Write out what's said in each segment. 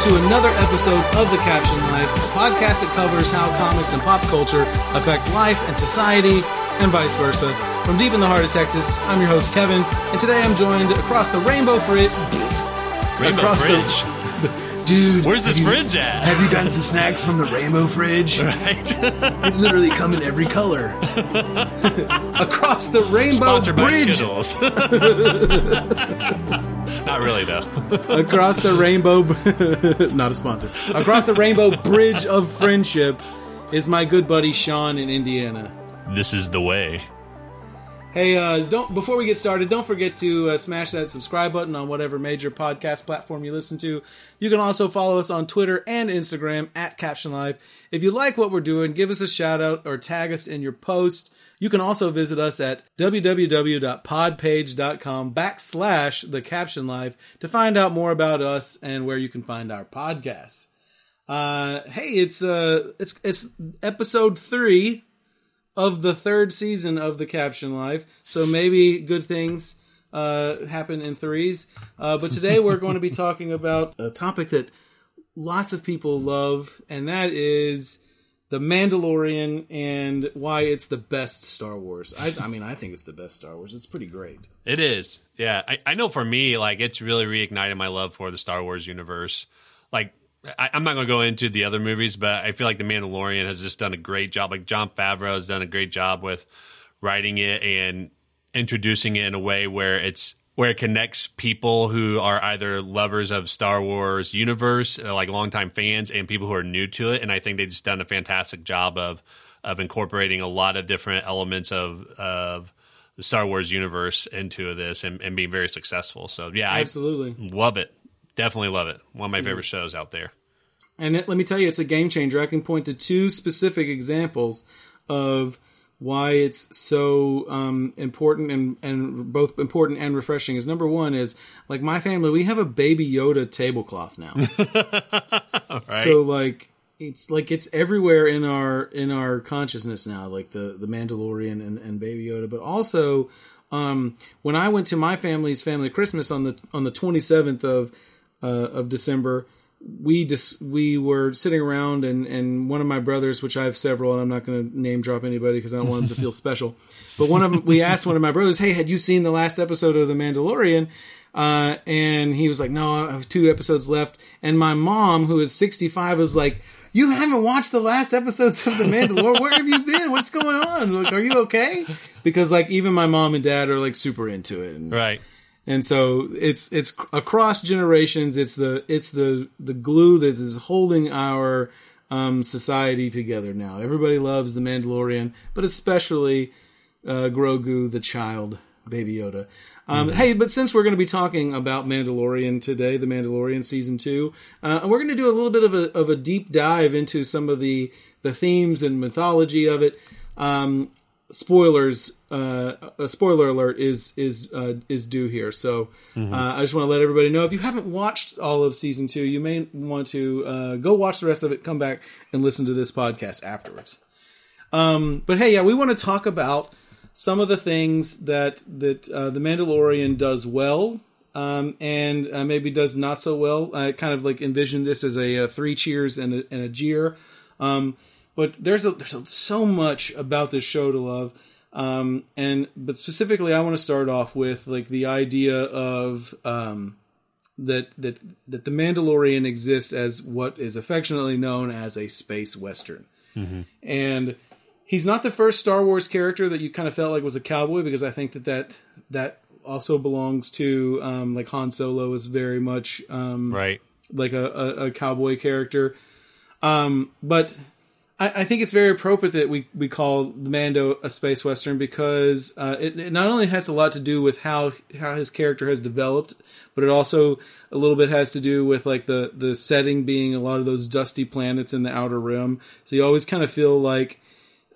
to another episode of The Caption Life, a podcast that covers how comics and pop culture affect life and society, and vice versa. From deep in the heart of Texas, I'm your host, Kevin, and today I'm joined across the Rainbow Fridge. Rainbow across fridge. the. Dude, Where's this you- fridge at? Have you gotten some snacks from the Rainbow Fridge? right. They literally come in every color. across the Rainbow Sponsored by Bridge. Not really though. across the rainbow not a sponsor. Across the rainbow bridge of friendship is my good buddy sean in indiana. This is the way. hey uh, don't before we get started don't forget to uh, smash that subscribe button on whatever major podcast platform you listen to. You can also follow us on twitter and instagram at caption live. If you like what we're doing give us a shout out or tag us in your post you can also visit us at www.podpage.com backslash the caption live to find out more about us and where you can find our podcasts. Uh, hey, it's uh, it's it's episode three of the third season of the Caption Live, so maybe good things uh, happen in threes. Uh, but today we're going to be talking about a topic that lots of people love, and that is the Mandalorian and why it's the best Star Wars. I, I mean, I think it's the best Star Wars. It's pretty great. It is. Yeah. I, I know for me, like it's really reignited my love for the Star Wars universe. Like I, I'm not going to go into the other movies, but I feel like The Mandalorian has just done a great job. Like Jon Favreau has done a great job with writing it and introducing it in a way where it's where it connects people who are either lovers of Star Wars universe, uh, like longtime fans, and people who are new to it. And I think they've just done a fantastic job of of incorporating a lot of different elements of of the Star Wars universe into this and, and being very successful. So yeah, I Absolutely. love it. Definitely love it. One of my favorite shows out there. And it, let me tell you, it's a game changer. I can point to two specific examples of why it's so um, important and, and both important and refreshing. Is number one is like my family, we have a Baby Yoda tablecloth now. Right? So like it's like it's everywhere in our in our consciousness now, like the the Mandalorian and, and Baby Yoda, but also um, when I went to my family's family Christmas on the on the twenty seventh of uh, of December, we just we were sitting around and and one of my brothers, which I have several, and I'm not going to name drop anybody because I don't want them to feel special, but one of them, we asked one of my brothers, "Hey, had you seen the last episode of The Mandalorian?" Uh, and he was like, "No, I have two episodes left." And my mom, who is 65, was like. You haven't watched the last episodes of The Mandalorian. Where have you been? What's going on? Like, are you okay? Because like even my mom and dad are like super into it. And, right. And so it's it's across generations it's the it's the the glue that is holding our um, society together now. Everybody loves the mandalorian but especially uh, grogu the child baby yoda. Um, hey but since we're going to be talking about mandalorian today the mandalorian season two uh, and we're going to do a little bit of a, of a deep dive into some of the the themes and mythology of it. Um, spoilers uh, a spoiler alert is is uh, is due here. So uh, i just want to let everybody know if you haven't watched all of season two you may want to uh, go watch the rest of it come back and listen to this podcast afterwards. Um, but hey yeah we want to talk about some of the things that that uh, the mandalorian does well um, and uh, maybe does not so well. I kind of like envision this as a, uh three cheers and a, and a jeer. Um, but there's a, there's a, so much about this show to love um, and but specifically i want to start off with like the idea of um, that that that the mandalorian exists as what is affectionately known as a space western and he's not the first star wars character that you kind of felt like was a cowboy because i think that that that also belongs to um, like han solo is very much um, Right. like a, a, a cowboy character. Um, but I, I think it's very appropriate that we, we call the Mando a space western because uh, it, it not only has a lot to do with how how his character has developed, but it also a little bit has to do with like the the setting being a lot of those dusty planets in the outer rim. So you always kind of feel like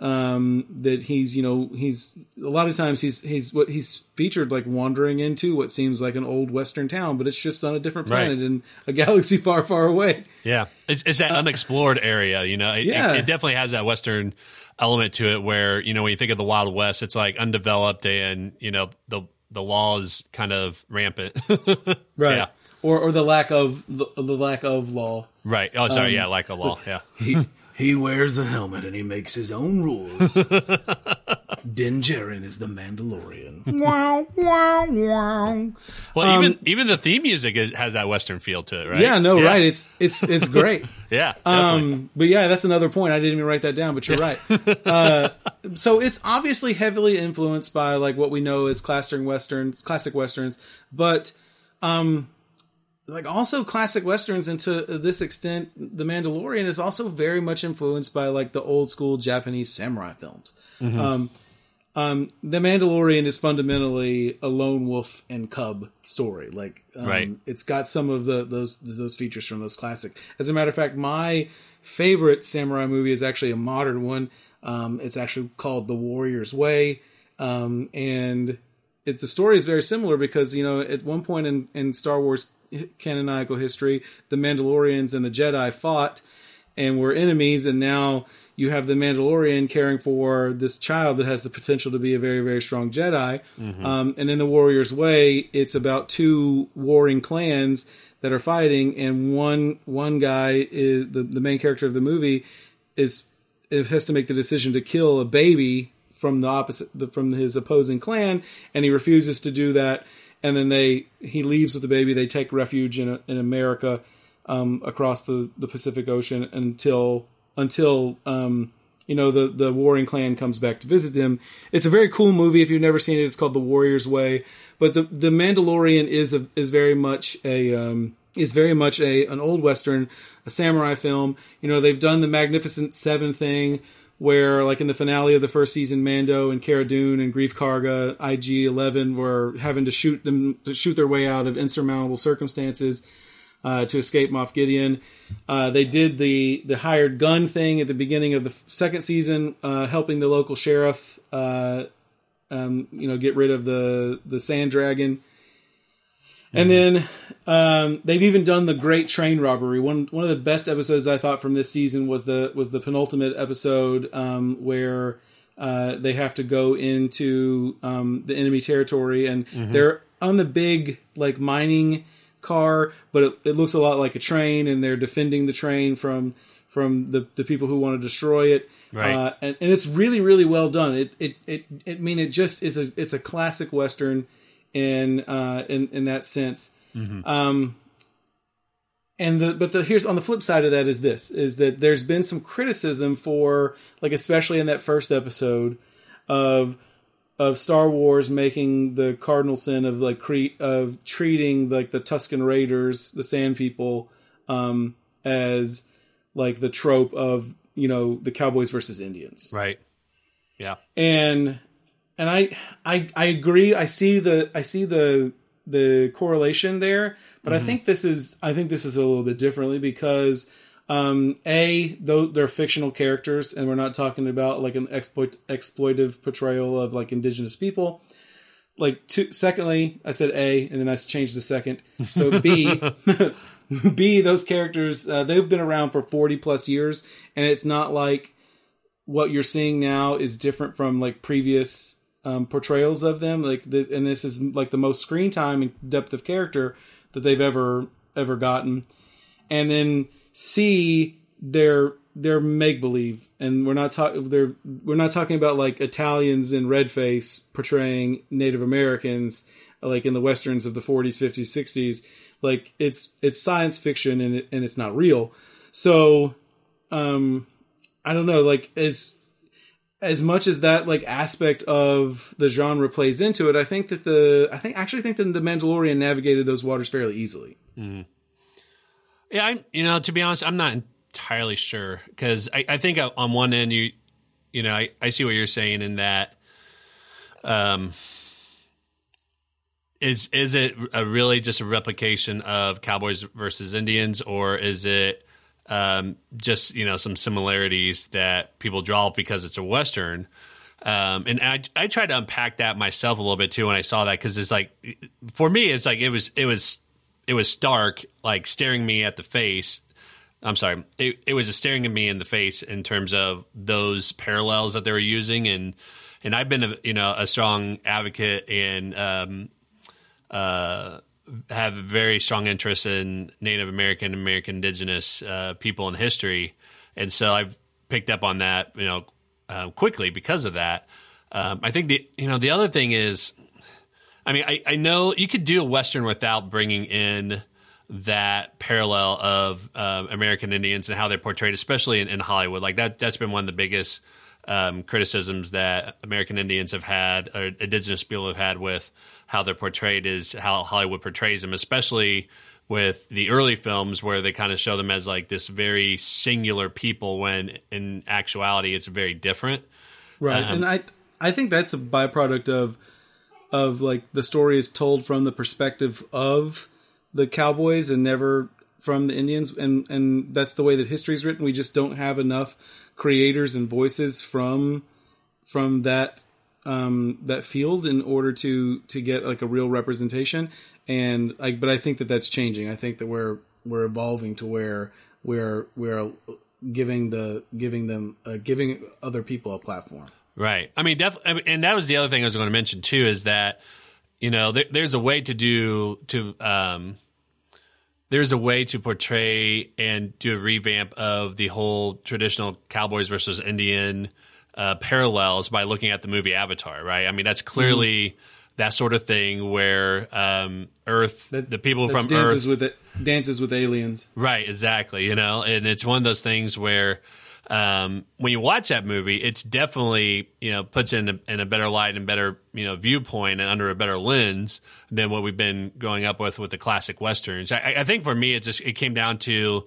um that he's you know he's a lot of times he's he's what he's featured like wandering into what seems like an old western town but it's just on a different Right. planet in a galaxy far far away Yeah, it's, it's that unexplored area. You know, it, Yeah. it, it definitely has that western element to it, where you know when you think of the Wild West, it's like undeveloped and you know the the law is kind of rampant. Right. Yeah. or or the lack of the, the lack of law. Right. Oh, sorry. yeah, like a law. Yeah. He he wears a helmet and he makes his own rules. Din Djarin is the Mandalorian. wow, wow, wow. Well, even even the theme music is, has that western feel to it, right? Yeah, no, right. It's it's it's great. yeah. Definitely. Um, but yeah, that's another point. I didn't even write that down, but you're right. Uh, so it's obviously heavily influenced by like what we know as classic westerns, classic westerns, but um, like also classic westerns, and to this extent, The Mandalorian is also very much influenced by like the old school Japanese samurai films. Um, um, The Mandalorian is fundamentally a lone wolf and cub story. Like, um, Right. it's got some of the those those features from those classic. As a matter of fact, my favorite samurai movie is actually a modern one. Um, it's actually called The Warrior's Way, um, and it's the story is very similar because you know at one point in, in Star Wars canonical history, the Mandalorians and the Jedi fought and were enemies, and now you have the Mandalorian caring for this child that has the potential to be a very very strong Jedi. Um, and in the Warrior's Way, it's about two warring clans that are fighting, and one one guy is the the main character of the movie is has to make the decision to kill a baby from the opposite the, from his opposing clan, and he refuses to do that. And then they he leaves with the baby. They take refuge in in America um, across the, the Pacific Ocean until until um, you know the the warring clan comes back to visit them. It's a very cool movie. If you've never seen it, it's called The Warrior's Way. But the the Mandalorian is a, is very much a um, is very much a an old western, a samurai film. You know they've done the Magnificent Seven thing. Where, like in the finale of the first season, Mando and Cara Dune and Greef Karga, IG Eleven were having to shoot them to shoot their way out of insurmountable circumstances uh, to escape Moff Gideon. Uh, they did the the hired gun thing at the beginning of the second season, uh, helping the local sheriff, uh, um, you know, get rid of the the sand dragon. And then um, they've even done the Great Train Robbery. One one of the best episodes I thought from this season was the was the penultimate episode um, where uh, they have to go into um, the enemy territory and they're on the big like mining car, but it, it looks a lot like a train, and they're defending the train from from the, the people who want to destroy it. Right. Uh, and, and it's really really well done. It it it, it I mean it just is a it's a classic western in uh in in that sense. Um and the but the here's on the flip side of that is this is that there's been some criticism for like especially in that first episode of of Star Wars making the cardinal sin of like cre- of treating like the Tusken Raiders, the Sand People, um, as like the trope of you know the Cowboys versus Indians Right. Yeah. and and I I I agree. I see the I see the the correlation there, but I think this is I think this is a little bit differently because um, a though they're fictional characters, and we're not talking about like an exploit exploitive portrayal of like indigenous people. Like two, secondly, I said A, and then I changed the second. So B, B, those characters uh, they've been around for forty plus years, and it's not like what you're seeing now is different from like previous um, portrayals of them. Like, this, and this is like the most screen time and depth of character that they've ever ever gotten. And then C, they're they're make believe, and we're not talking they're we're not talking about like Italians in red face portraying Native Americans like in the westerns of the 40s, 50s, 60s. Like it's it's science fiction and it, and it's not real. So um I don't know, like as as much as that like aspect of the genre plays into it, I think that the I think actually think that the Mandalorian navigated those waters fairly easily. Yeah, I you know to be honest, I'm not entirely sure because I, I think on one end you you know I, I see what you're saying in that um is is it a really just a replication of Cowboys versus Indians or is it um just you know some similarities that people draw because it's a western. Um, and I, I tried to unpack that myself a little bit too when I saw that because it's like for me it's like it was it was it was stark like staring me at the face. I'm sorry it, it was staring at me in the face in terms of those parallels that they were using. And and i've been a you know a strong advocate and um uh have very strong interest in Native American, American Indigenous uh, people in history, and so I've picked up on that, you know, uh, quickly because of that. Um, I think the you know the other thing is, I mean, I, I know you could do a western without bringing in that parallel of uh, American Indians and how they're portrayed, especially in, in, Hollywood. Like that, that's been one of the biggest um, criticisms that American Indians have had, or indigenous people have had with how they're portrayed, is how Hollywood portrays them, especially with the early films where they kind of show them as like this very singular people when in actuality it's very different. Right. Um, and I I think that's a byproduct of of like the story is told from the perspective of the cowboys and never from the Indians and and that's the way that history is written. We just don't have enough creators and voices from from that um, that field in order to to get like a real representation. And like, but I think that that's changing. I think that we're we're evolving to where we're we're giving the giving them uh, giving other people a platform. Right. I mean, definitely. And that was the other thing I was going to mention too is that you know there, there's a way to do to um, there's a way to portray and do a revamp of the whole traditional cowboys versus Indian uh, parallels by looking at the movie Avatar, right? I mean, that's clearly mm. that sort of thing where um, Earth, that, the people from dances Earth, with it, dances with aliens, right? Exactly, you know, and it's one of those things where um, when you watch that movie, it's definitely you know puts in a, in a better light and better you know viewpoint and under a better lens than what we've been going up with with the classic westerns. I, I think for me, it just it came down to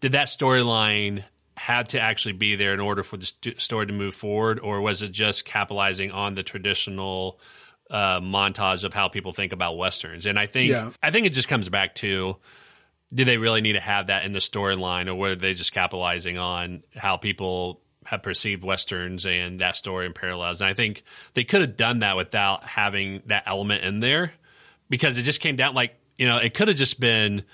did that storyline have to actually be there in order for the st- story to move forward, or was it just capitalizing on the traditional uh, montage of how people think about westerns? And I think yeah. I think it just comes back to do they really need to have that in the storyline, or were they just capitalizing on how people have perceived westerns and that story and parallels? And I think they could have done that without having that element in there, because it just came down like you know it could have just been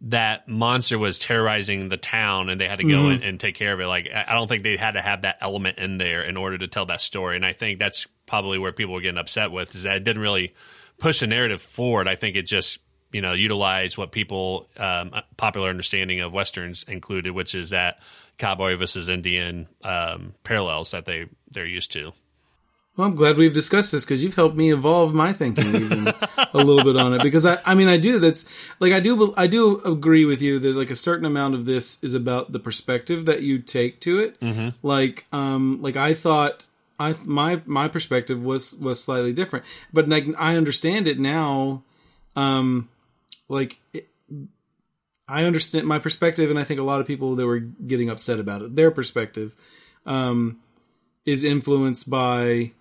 that monster was terrorizing the town and they had to go mm-hmm. and, and, take care of it. Like I don't think they had to have that element in there in order to tell that story. And I think that's probably where people were getting upset with is that it didn't really push the narrative forward. I think it just you know utilize what people um, popular understanding of westerns included, which is that cowboy versus Indian um, parallels that they they're used to. Well, I'm glad we've discussed this because you've helped me evolve my thinking even a little bit on it. Because I, I mean, I do. That's like I do. I do agree with you that like a certain amount of this is about the perspective that you take to it. Mm-hmm. Like, um, like I thought, I my my perspective was was slightly different, but like I understand it now. Um, like it, I understand my perspective, and I think a lot of people that were getting upset about it, their perspective, um, is influenced by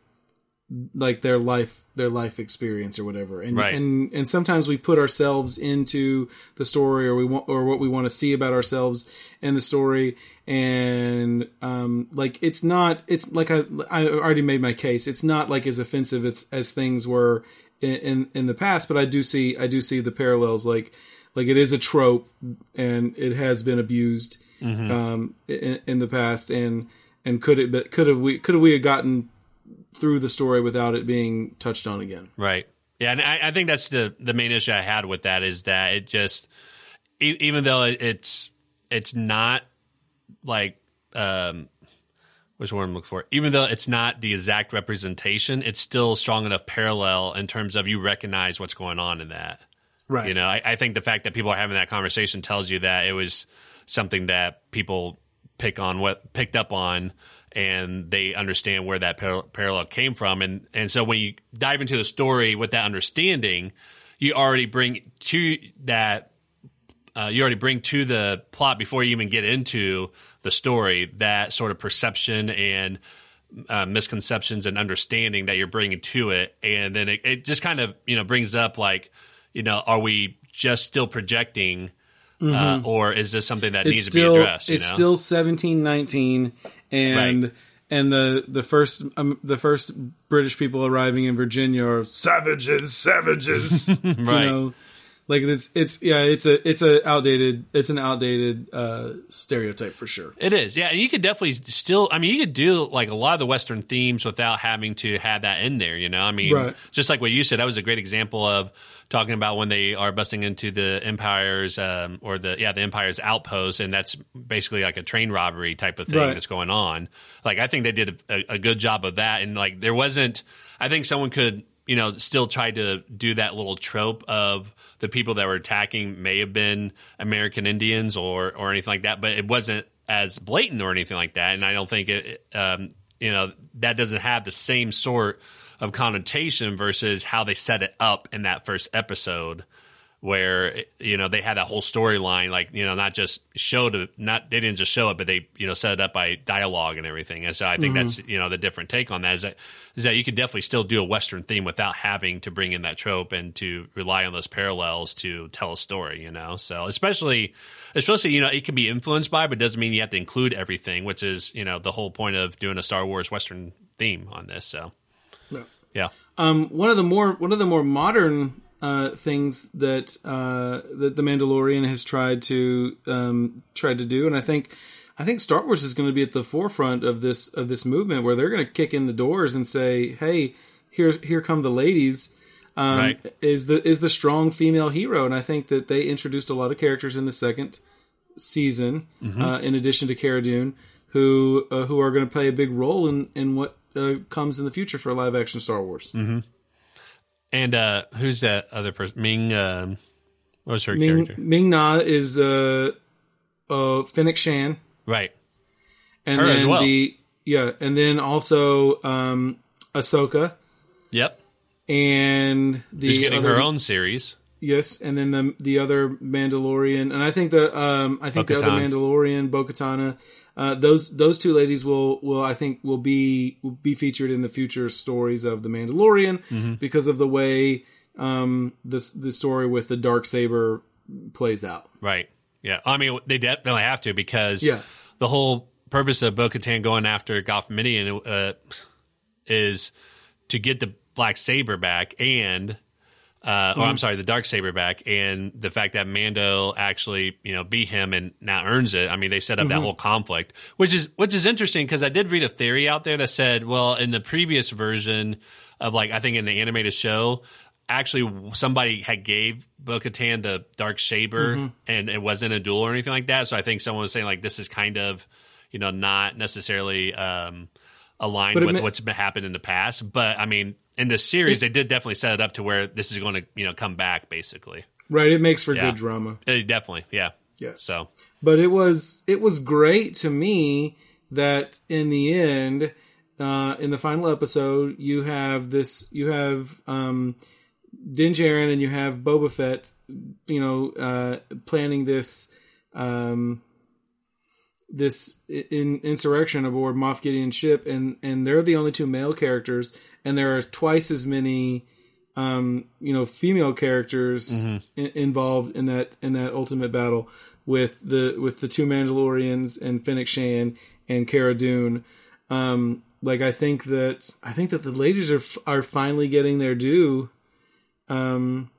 like their life their life experience or whatever and right. and and sometimes we put ourselves into the story or we want or what we want to see about ourselves in the story and um like it's not it's like I I already made my case it's not like as offensive as, as things were in, in, in the past, but I do see I do see the parallels. Like like it is a trope, and it has been abused mm-hmm. um, in, in, the past. And and could it but could have we could have we have gotten through the story without it being touched on again? Right. Yeah, and I, I think that's the the main issue I had with that is that it just even though it's it's not like um which one I'm looking for. Even though it's not the exact representation, it's still strong enough parallel in terms of you recognize what's going on in that. Right. You know, I, I think the fact that people are having that conversation tells you that it was something that people pick on what picked up on and they understand where that par- parallel came from and and so when you dive into the story with that understanding you already bring to that uh, you already bring to the plot before you even get into the story that sort of perception and uh, misconceptions and understanding that you're bringing to it, and then it, it, just kind of you know brings up like you know are we just still projecting, uh, mm-hmm. uh, or is this something that it's needs still, to be addressed? it's know? still seventeen nineteen, and. Right. And the the first um, the first British people arriving in Virginia are savages, savages. right. You know, Like it's it's yeah it's a it's a outdated it's an outdated uh, stereotype for sure. It is, yeah. You could definitely still. I mean, you could do like a lot of the Western themes without having to have that in there. You know, I mean, Right. just like what you said, that was a great example of talking about when they are busting into the Empire's um, or the yeah the Empire's outpost, and that's basically like a train robbery type of thing Right. that's going on. Like, I think they did a, a good job of that, and like there wasn't. I think someone could you know still tried to do that little trope of the people that were attacking may have been American Indians or or anything like that, but it wasn't as blatant or anything like that. And I don't think it, um, you know, that doesn't have the same sort of connotation versus how they set it up in that first episode. Where you know they had that whole storyline, like you know, not just showed it, not they didn't just show it, but they you know set it up by dialogue and everything. And so I think that's you know the different take on that is that is that you could definitely still do a western theme without having to bring in that trope and to rely on those parallels to tell a story. You know, so especially especially you know it can be influenced by, but doesn't mean you have to include everything, which is you know the whole point of doing a Star Wars western theme on this. So Yeah. yeah, Um, one of the more one of the more modern uh, things that uh, that the Mandalorian has tried to um, tried to do, and I think I think Star Wars is going to be at the forefront of this of this movement where they're going to kick in the doors and say, "Hey, here's here come the ladies." Um, Right. Is the is the strong female hero, and I think that they introduced a lot of characters in the second season, uh, in addition to Cara Dune, who uh, who are going to play a big role in in what uh, comes in the future for live action Star Wars. And uh, who's that other person? Ming. Um, what was her Ming, character? Ming Na is uh, uh, Fennec Shan, Right. and Her then as well. the yeah, and then also um, Ahsoka Yep. and the Who's getting other, her own series? yes, and then the the other Mandalorian, and I think the um, I think the other Mandalorian, Bo-Katana, uh, those those two ladies will will I think will be will be featured in the future stories of the Mandalorian Mm-hmm. because of the way um, this the story with the dark saber plays out. Right. Yeah. I mean, they definitely have to because Yeah. the whole purpose of Bo Katan going after Goth Midian uh, is to get the black saber back and. Uh, or I'm sorry, the dark saber back, and the fact that Mando actually, you know, beat him and now earns it. I mean, they set up that whole conflict, which is which is interesting because I did read a theory out there that said, well, in the previous version of like I think in the animated show, actually somebody had gave Bo-Katan the dark saber, and it wasn't a duel or anything like that. So I think someone was saying like this is kind of, you know, not necessarily um, aligned with ma- what's been happened in the past. But I mean, in this series, they did definitely set it up to where this is going to, you know, come back basically. Right, it makes for Yeah. good drama. Uh, definitely, yeah. Yeah. So but it was it was great to me that in the end uh in the final episode you have this you have um Din Djarin and you have Boba Fett you know uh planning this um this in insurrection aboard Moff Gideon's ship and and they're the only two male characters and there are twice as many um, you know, female characters in, involved in that in that ultimate battle with the with the two Mandalorians and Fennec Shan and Cara Dune. Um, like I think that I think that the ladies are are finally getting their due, um,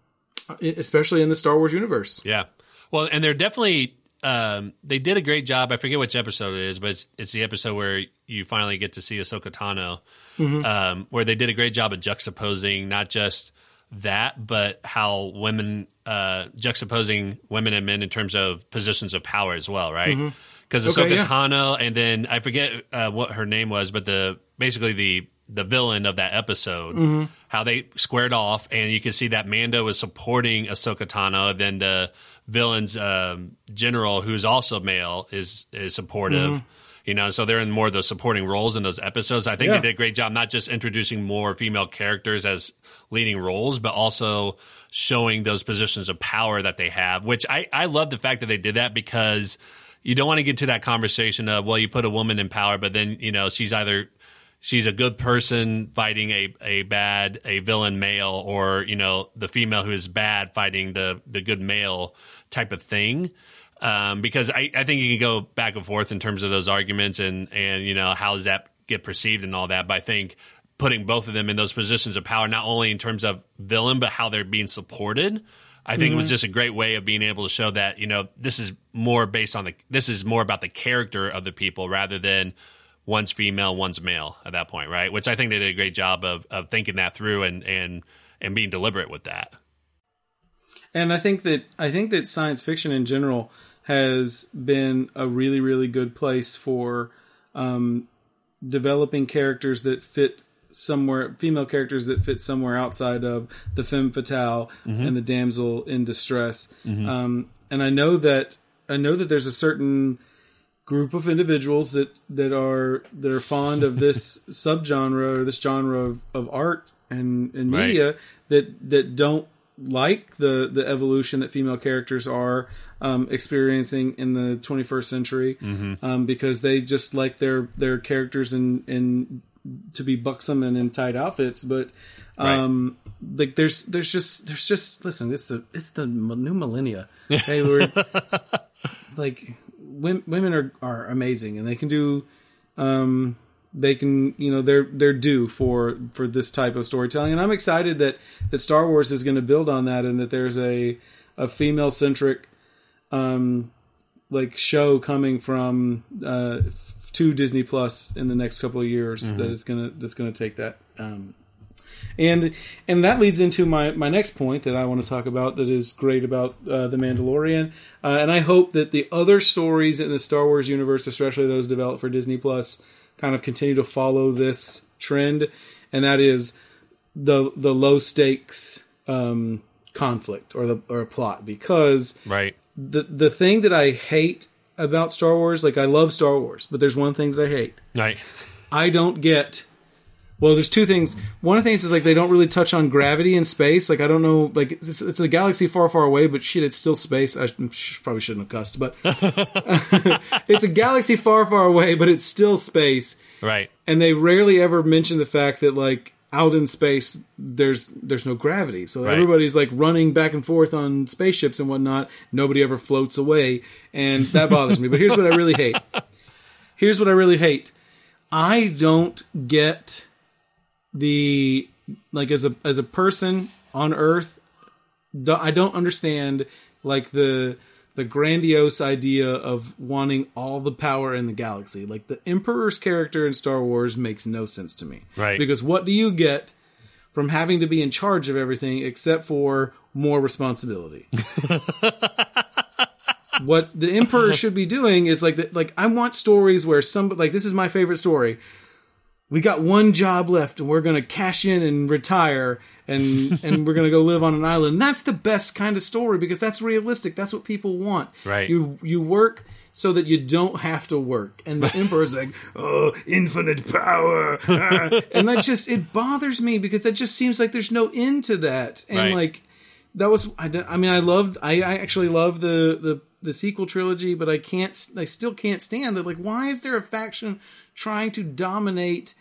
especially in the Star Wars universe. yeah. Well, and they're definitely um, they did a great job. I forget which episode it is, but it's, it's the episode where you finally get to see Ahsoka Tano, um, where they did a great job of juxtaposing not just that, but how women uh, juxtaposing women and men in terms of positions of power as well, right? Because Okay, Ahsoka yeah. Tano, and then I forget uh, what her name was, but the basically the the villain of that episode, how they squared off, and you can see that Mando was supporting Ahsoka Tano, then the villain's um, general, who's also male, is is supportive. You know, so they're in more of those supporting roles in those episodes. I think Yeah. they did a great job, not just introducing more female characters as leading roles, but also showing those positions of power that they have. Which I I love the fact that they did that because you don't want to get to that conversation of well, you put a woman in power, but then you know she's either she's a good person fighting a, a bad a villain male or you know the female who is bad fighting the the good male type of thing um, because I, I think you can go back and forth in terms of those arguments and and you know how does that get perceived and all that but I think putting both of them in those positions of power not only in terms of villain but how they're being supported I think mm-hmm. it was just a great way of being able to show that you know this is more based on the this is more about the character of the people rather than one's female, one's male at that point, right? Which I think they did a great job of of thinking that through and and and being deliberate with that. And I think that I think that science fiction in general has been a really really good place for um, developing characters that fit somewhere female characters that fit somewhere outside of the femme fatale mm-hmm. and the damsel in distress mm-hmm. um, and i know that i know that there's a certain group of individuals that that are that are fond of this subgenre or this genre of, of art and, and media right. that that don't like the the evolution that female characters are um, experiencing in the 21st century mm-hmm. um, because they just like their their characters in in to be buxom and in tight outfits but um right. like there's there's just there's just listen it's the it's the new millennia hey we're like women are are amazing, and they can do. Um, they can, you know, they're they're due for for this type of storytelling, and I'm excited that that Star Wars is going to build on that, and that there's a a female centric, um, like show coming from uh to Disney Plus in the next couple of years mm-hmm. that is gonna that's gonna take that um and and that leads into my my next point that I want to talk about that is great about uh, the Mandalorian, uh, and I hope that the other stories in the Star Wars universe, especially those developed for Disney Plus, kind of continue to follow this trend, and that is the the low stakes um, conflict or the or plot because right the the thing that I hate about Star Wars, like I love Star Wars, but there's one thing that I hate. Right. I don't get well, there's two things. One of the things is like they don't really touch on gravity in space. Like I don't know, like it's, it's a galaxy far, far away, but shit, it's still space. I probably shouldn't have cussed, but it's a galaxy far, far away, but it's still space. Right. And they rarely ever mention the fact that like out in space there's there's no gravity, so right. everybody's like running back and forth on spaceships and whatnot. Nobody ever floats away, and that bothers me. But here's what I really hate. Here's what I really hate. I don't get the like as a as a person on Earth, I don't understand like the the grandiose idea of wanting all the power in the galaxy. Like the Emperor's character in Star Wars makes no sense to me. Right. Because what do you get from having to be in charge of everything except for more responsibility? what the Emperor should be doing is like the, like I want stories where some like this is my favorite story we got one job left and we're going to cash in and retire and and we're going to go live on an island. that's the best kind of story because that's realistic. That's what people want. Right. You you work so that you don't have to work. And the emperor's like, "Oh, infinite power." and that just it bothers me because that just seems like there's no end to that. And right. like that was I, I mean I loved I, I actually love the the the sequel trilogy, but I can't I still can't stand it. Like why is there a faction trying to dominate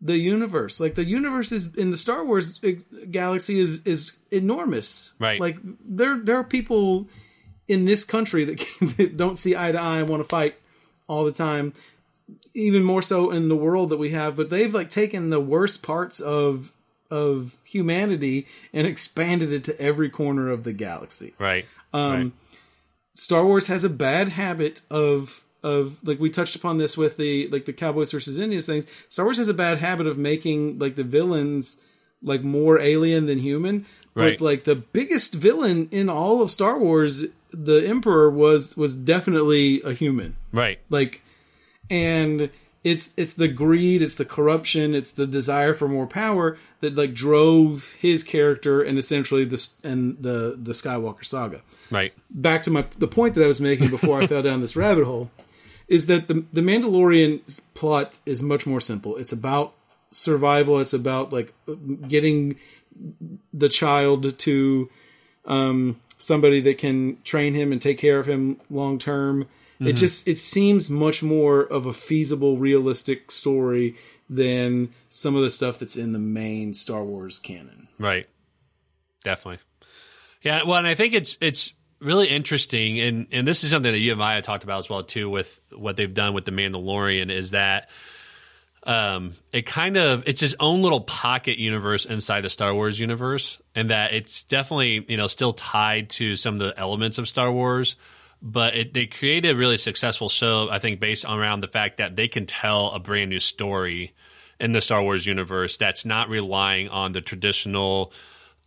the universe. Like the universe is in the Star Wars galaxy is is enormous. Right. Like there there are people in this country that, can, that don't see eye to eye and want to fight all the time. Even more so in the world that we have, but they've like taken the worst parts of of humanity and expanded it to every corner of the galaxy. Right. Um, right. Star Wars has a bad habit of of like we touched upon this with the like the Cowboys versus Indians things. Star Wars has a bad habit of making like the villains like more alien than human. Right. But like the biggest villain in all of Star Wars, the Emperor was was definitely a human. Right. Like and it's it's the greed, it's the corruption, it's the desire for more power that like drove his character and essentially this and the the Skywalker saga. Right. Back to my the point that I was making before I fell down this rabbit hole is that the the Mandalorian plot is much more simple. It's about survival. It's about like getting the child to um, somebody that can train him and take care of him long term. Mm-hmm. It just it seems much more of a feasible, realistic story than some of the stuff that's in the main Star Wars canon. Right. Definitely. Yeah. Well, and I think it's it's really interesting, and and this is something that you and I talked about as well too with what they've done with the Mandalorian is that um, it kind of it's its own little pocket universe inside the Star Wars universe, and that it's definitely you know still tied to some of the elements of Star Wars. But it, they created a really successful show, I think, based around the fact that they can tell a brand new story in the Star Wars universe that's not relying on the traditional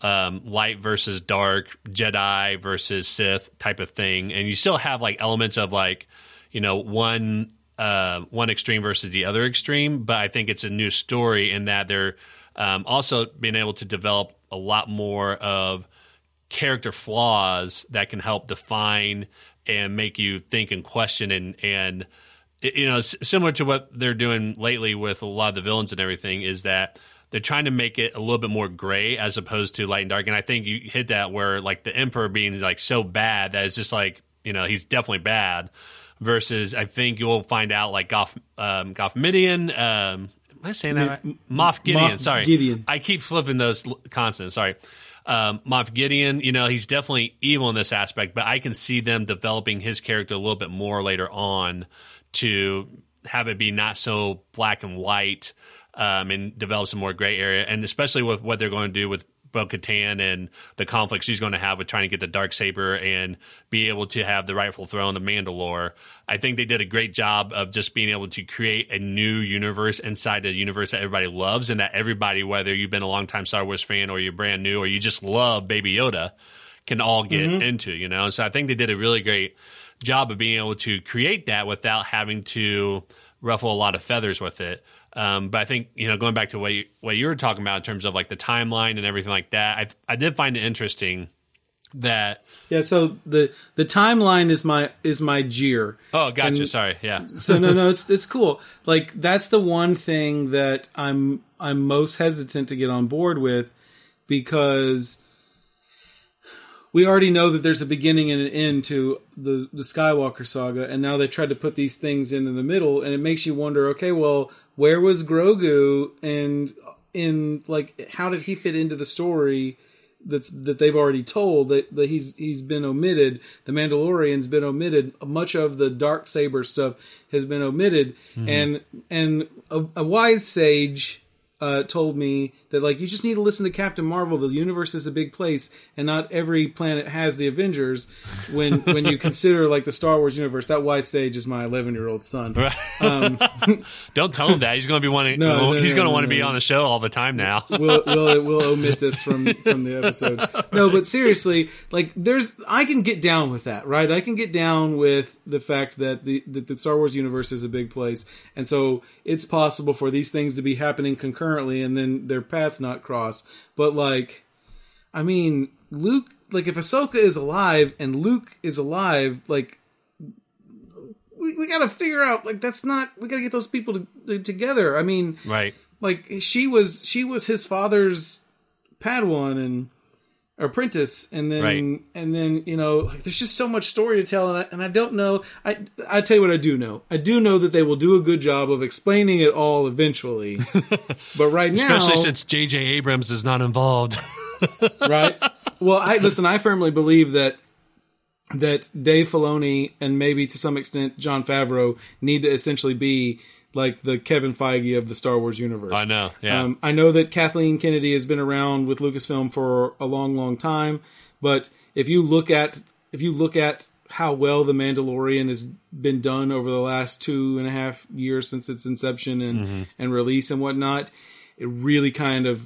um, light versus dark, Jedi versus Sith type of thing, and you still have like elements of like you know one uh, one extreme versus the other extreme, but I think it's a new story in that they're um, also being able to develop a lot more of character flaws that can help define and make you think and question and and you know similar to what they're doing lately with a lot of the villains and everything is that they're trying to make it a little bit more gray as opposed to light and dark and i think you hit that where like the emperor being like so bad that it's just like you know he's definitely bad versus I think you'll find out like Goff um, Goff Midian. Um, am I saying that right? Moff Gideon. Moff sorry, Gideon. I keep flipping those consonants. Sorry. Um, Moff Gideon, you know, he's definitely evil in this aspect, but I can see them developing his character a little bit more later on to have it be not so black and white um, and develop some more gray area. And especially with what they're going to do with Bo Katan and the conflict she's going to have with trying to get the dark saber and be able to have the rightful throne of Mandalore. I think they did a great job of just being able to create a new universe inside a universe that everybody loves and that everybody, whether you've been a long time Star Wars fan or you're brand new or you just love Baby Yoda, can all get mm-hmm. into. You know, so I think they did a really great job of being able to create that without having to ruffle a lot of feathers with it. Um, but I think you know, going back to what you, what you were talking about in terms of like the timeline and everything like that, I I did find it interesting that yeah. So the the timeline is my is my jeer. Oh, gotcha. And Sorry. Yeah. so no, no, it's it's cool. Like that's the one thing that I'm I'm most hesitant to get on board with because we already know that there's a beginning and an end to the the Skywalker saga, and now they've tried to put these things in in the middle, and it makes you wonder. Okay, well, where was Grogu and in like how did he fit into the story that's that they've already told that, that he's he's been omitted the mandalorian's been omitted much of the dark saber stuff has been omitted mm-hmm. and and a, a wise sage uh, told me that like you just need to listen to Captain Marvel. The universe is a big place, and not every planet has the Avengers. When when you consider like the Star Wars universe, that wise sage is my eleven year old son. Um, Don't tell him that he's going to be wanting. No, no he's no, going to want to be on the show all the time now. we'll, we'll we'll omit this from from the episode. No, but seriously, like there's I can get down with that, right? I can get down with the fact that the that the Star Wars universe is a big place, and so it's possible for these things to be happening concurrently, and then their paths not cross. But like, I mean, Luke, like if Ahsoka is alive and Luke is alive, like we, we got to figure out like that's not we got to get those people to, to, together. I mean, right? Like she was she was his father's Padawan and apprentice and then right. and then you know like there's just so much story to tell and I, and I don't know I I tell you what I do know. I do know that they will do a good job of explaining it all eventually but right now especially since JJ Abrams is not involved. Right. Well I listen I firmly believe that that Dave Filoni and maybe to some extent Jon Favreau need to essentially be like the Kevin Feige of the Star Wars universe. I know. Yeah. Um, I know that Kathleen Kennedy has been around with Lucasfilm for a long, long time, but if you look at if you look at how well the Mandalorian has been done over the last two and a half years since its inception and mm-hmm. and release and whatnot, it really kind of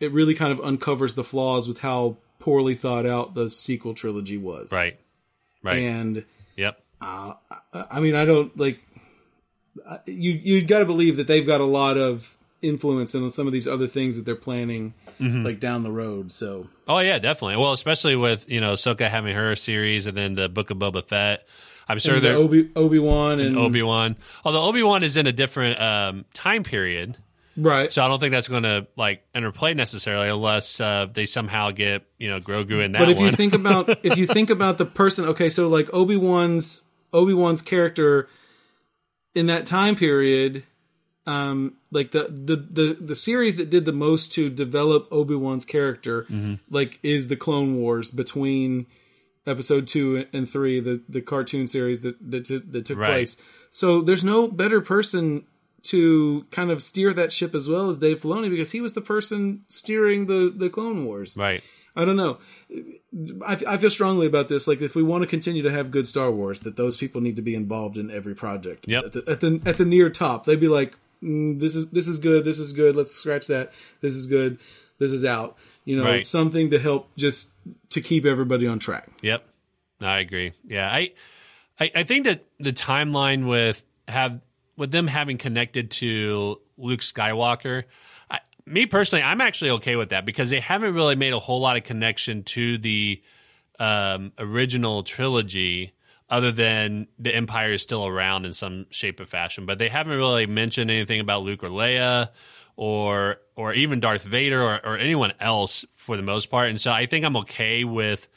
it really kind of uncovers the flaws with how poorly thought out the sequel trilogy was. Right. Right. And yep. Uh, I mean, I don't like you you got to believe that they've got a lot of influence in some of these other things that they're planning mm-hmm. like down the road so. Oh yeah definitely. Well especially with you know Soka having her series and then the book of Boba Fett. I'm sure they're Obi Obi Wan and, and Obi Wan although Obi Wan is in a different um, time period. Right. So I don't think that's going to like interplay necessarily unless uh, they somehow get you know Grogu in that but if one. you think about if you think about the person okay so like Obi Wan's Obi Wan's character in that time period, um, like the, the the the series that did the most to develop Obi Wan's character, mm-hmm. like is the Clone Wars between episode two and three, the the cartoon series that that, that took right. place. So there's no better person to kind of steer that ship as well as Dave Filoni because he was the person steering the the Clone Wars. Right. I don't know. I, I feel strongly about this. Like, if we want to continue to have good Star Wars, that those people need to be involved in every project. Yep. At the at the, at the near top, they'd be like, mm, "This is this is good. This is good. Let's scratch that. This is good. This is out." You know, Right. something to help just to keep everybody on track. Yep. I agree. Yeah. I, I I think that the timeline with have with them having connected to Luke Skywalker, me personally, I'm actually okay with that because they haven't really made a whole lot of connection to the um, original trilogy other than the Empire is still around in some shape or fashion. But they haven't really mentioned anything about Luke or Leia or or even Darth Vader or, or anyone else for the most part. And so I think I'm okay with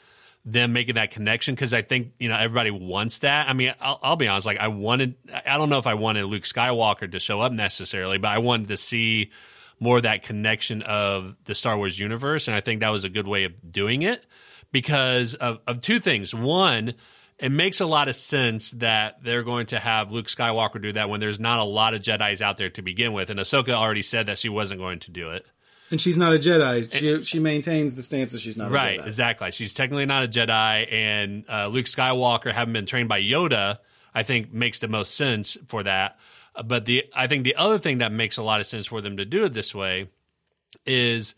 them making that connection because I think you know everybody wants that. I mean, I'll, I'll be honest. Like I wanted, I don't know if I wanted Luke Skywalker to show up necessarily, but I wanted to see more of that connection of the Star Wars universe, and I think that was a good way of doing it because of, of two things. One, it makes a lot of sense that they're going to have Luke Skywalker do that when there's not a lot of Jedi's out there to begin with, and Ahsoka already said that she wasn't going to do it. And she's not a Jedi. She she maintains the stance that she's not Right, a Jedi. exactly. She's technically not a Jedi, and uh, Luke Skywalker, having been trained by Yoda, I think makes the most sense for that. But the I think the other thing that makes a lot of sense for them to do it this way is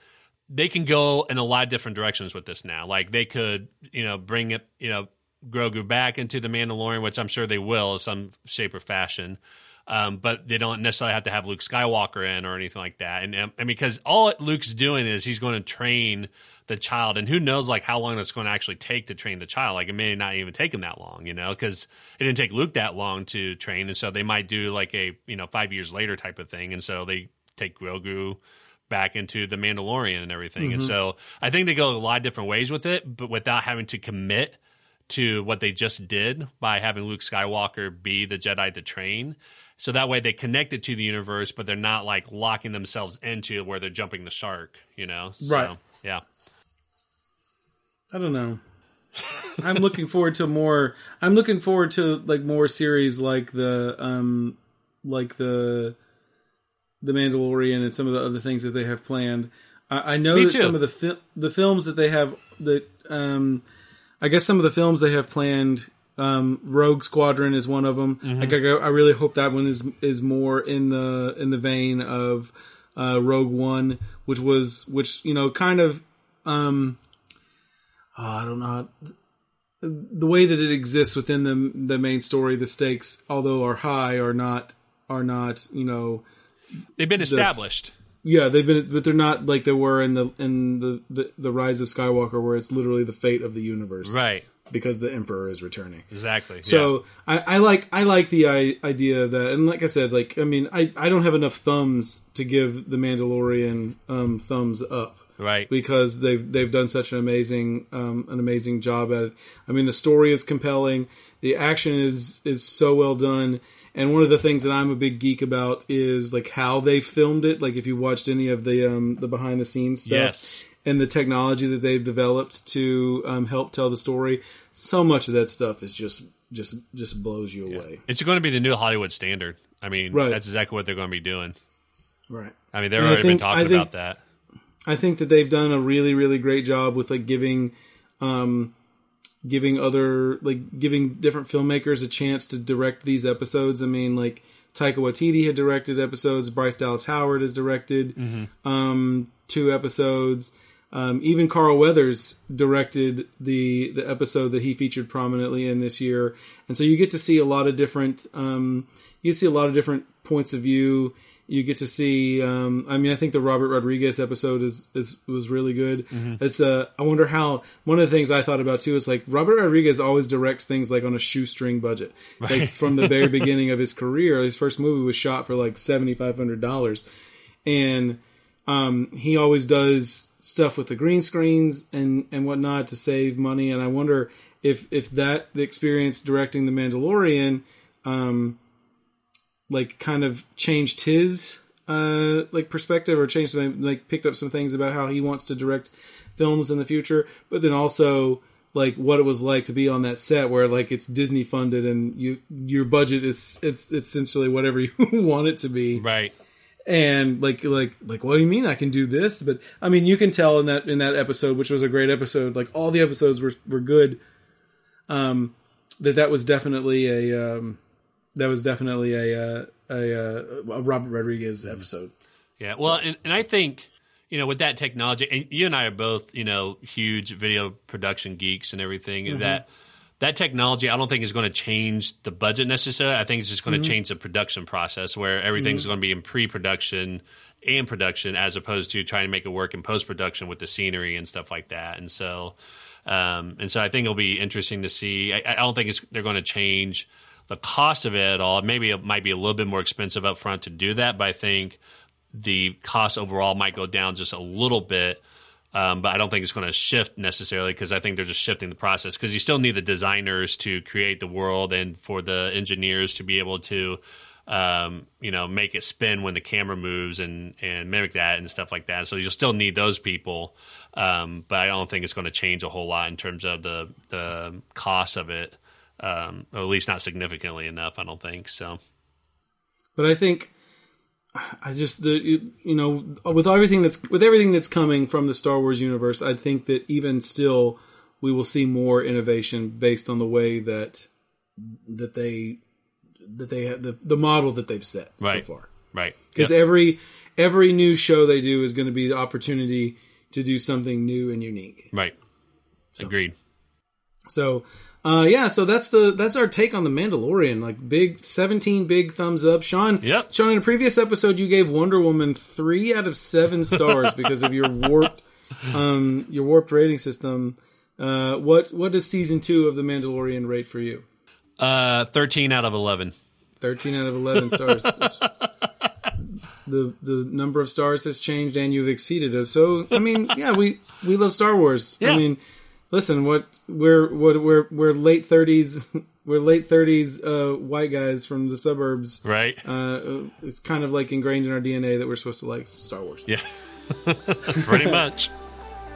they can go in a lot of different directions with this now. Like they could, you know, bring it, you know, Grogu back into the Mandalorian, which I'm sure they will in some shape or fashion. Um, but they don't necessarily have to have Luke Skywalker in or anything like that. And, and because all Luke's doing is he's going to train the child, and who knows like how long it's going to actually take to train the child. Like it may not even take him that long, you know, because it didn't take Luke that long to train, and so they might do like a you know five years later type of thing, and so they take Grogu back into the Mandalorian and everything. And mm-hmm. so I think they go a lot of different ways with it, but without having to commit to what they just did by having Luke Skywalker be the Jedi to train. So that way they connect it to the universe, but they're not like locking themselves into where they're jumping the shark, you know? Right. So, yeah. I don't know. I'm looking forward to more. I'm looking forward to like more series like the um like the the Mandalorian and some of the other things that they have planned. I, I know Me that too. some of the fil- the films that they have that um I guess some of the films they have planned. Um, Rogue Squadron is one of them. Mm-hmm. Like I, I really hope that one is is more in the in the vein of uh, Rogue One, which was which you know kind of um, oh, I don't know the way that it exists within the the main story. The stakes, although are high, are not are not you know They've been established. yeah they've been but they're not like they were in the in the the, the Rise of Skywalker where it's literally the fate of the universe right. Because the Emperor is returning. Exactly. So I, I like I like the I, idea that, and like I said, like I mean, I, I don't have enough thumbs to give the Mandalorian um, thumbs up right. because they've they've done such an amazing um, an amazing job at it. I mean, the story is compelling, the action is is so well done, and one of the things that I'm a big geek about is like how they filmed it. Like if you watched any of the um, the behind the scenes stuff, Yes. And the technology that they've developed to um, help tell the story, so much of that stuff is just just just blows you away. It's going to be the new Hollywood standard. I mean, Right. that's exactly what they're going to be doing. Right. I mean, they've already think- been talking think- about that. I think that they've done a really, really great job with like giving, um, giving other like giving different filmmakers a chance to direct these episodes. I mean, like Taika Waititi had directed episodes. Bryce Dallas Howard has directed um, two episodes. Um, even Carl Weathers directed the the episode that he featured prominently in this year, and so you get to see a lot of different um, you see a lot of different points of view. You get to see. Um, I mean, I think the Robert Rodriguez episode is, is was really good. It's uh, I wonder how. One of the things I thought about too is like Robert Rodriguez always directs things like on a shoestring budget. Like from the very beginning of his career, his first movie was shot for like seventy five hundred dollars, and um, he always does stuff with the green screens and and whatnot to save money. And I wonder if if that experience directing the Mandalorian, um, like kind of changed his uh like perspective or changed like picked up some things about how he wants to direct films in the future. But then also like what it was like to be on that set where like it's Disney funded and you your budget is it's, it's essentially whatever you want it to be Right. And like like like what do you mean I can do this but I mean you can tell in that in that episode which was a great episode like all the episodes were were good um that that was definitely a um that was definitely a uh, a, uh, a Robert Rodriguez episode Yeah. Well, and, and I think, you know, with that technology, and you and I are both, you know, huge video production geeks and everything, Mm-hmm. that that technology, I don't think is going to change the budget necessarily. I think it's just going Mm-hmm. to change the production process where everything's going to be in pre-production and production as opposed to trying to make it work in post-production with the scenery and stuff like that. And so, um, and so I think it'll be interesting to see. I, I don't think it's, they're going to change the cost of it at all. Maybe it might be a little bit more expensive up front to do that, but I think the cost overall might go down just a little bit. Um, but I don't think it's going to shift necessarily because I think they're just shifting the process because you still need the designers to create the world and for the engineers to be able to, um, you know, make it spin when the camera moves and, and mimic that and stuff like that. So you'll still need those people. Um, but I don't think it's going to change a whole lot in terms of the, the cost of it. Um, or at least not significantly enough. I don't think so. but I think I just the you, know with everything that's with everything that's coming from the Star Wars universe, I think that even still we will see more innovation based on the way that that they that they have the, the model that they've set Right. so far. Right. Because Yep. every every new show they do is going to be the opportunity to do something new and unique. right. Agreed. So, uh, yeah, so that's the that's our take on the Mandalorian. Like big seventeen big thumbs up. Sean, Yep. Sean, in a previous episode, you gave Wonder Woman three out of seven stars because of your warped um, your warped rating system. Uh, what what does season two of the Mandalorian rate for you? Uh, 13 out of 11. Thirteen out of eleven stars. The the number of stars has changed, and you've exceeded us. So, I mean, yeah, we we love Star Wars. I mean, listen, what we're what we're we're late thirties. We're late thirties uh, white guys from the suburbs. Right. Uh, it's kind of like ingrained in our DNA that we're supposed to like Star Wars. Yeah. Pretty much.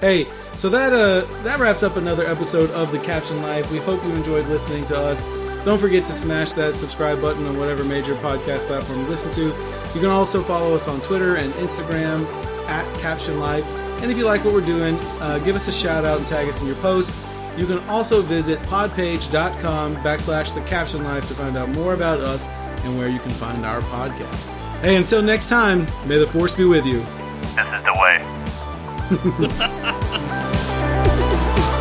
Hey, so that uh that wraps up another episode of the Caption Life. We hope you enjoyed listening to us. Don't forget to smash that subscribe button on whatever major podcast platform you listen to. You can also follow us on Twitter and Instagram at Caption Life. And if you like what we're doing, uh, give us a shout out and tag us in your post. You can also visit podpage.com backslash the caption life to find out more about us and where you can find our podcast. Hey, until next time, may the force be with you. This is the way.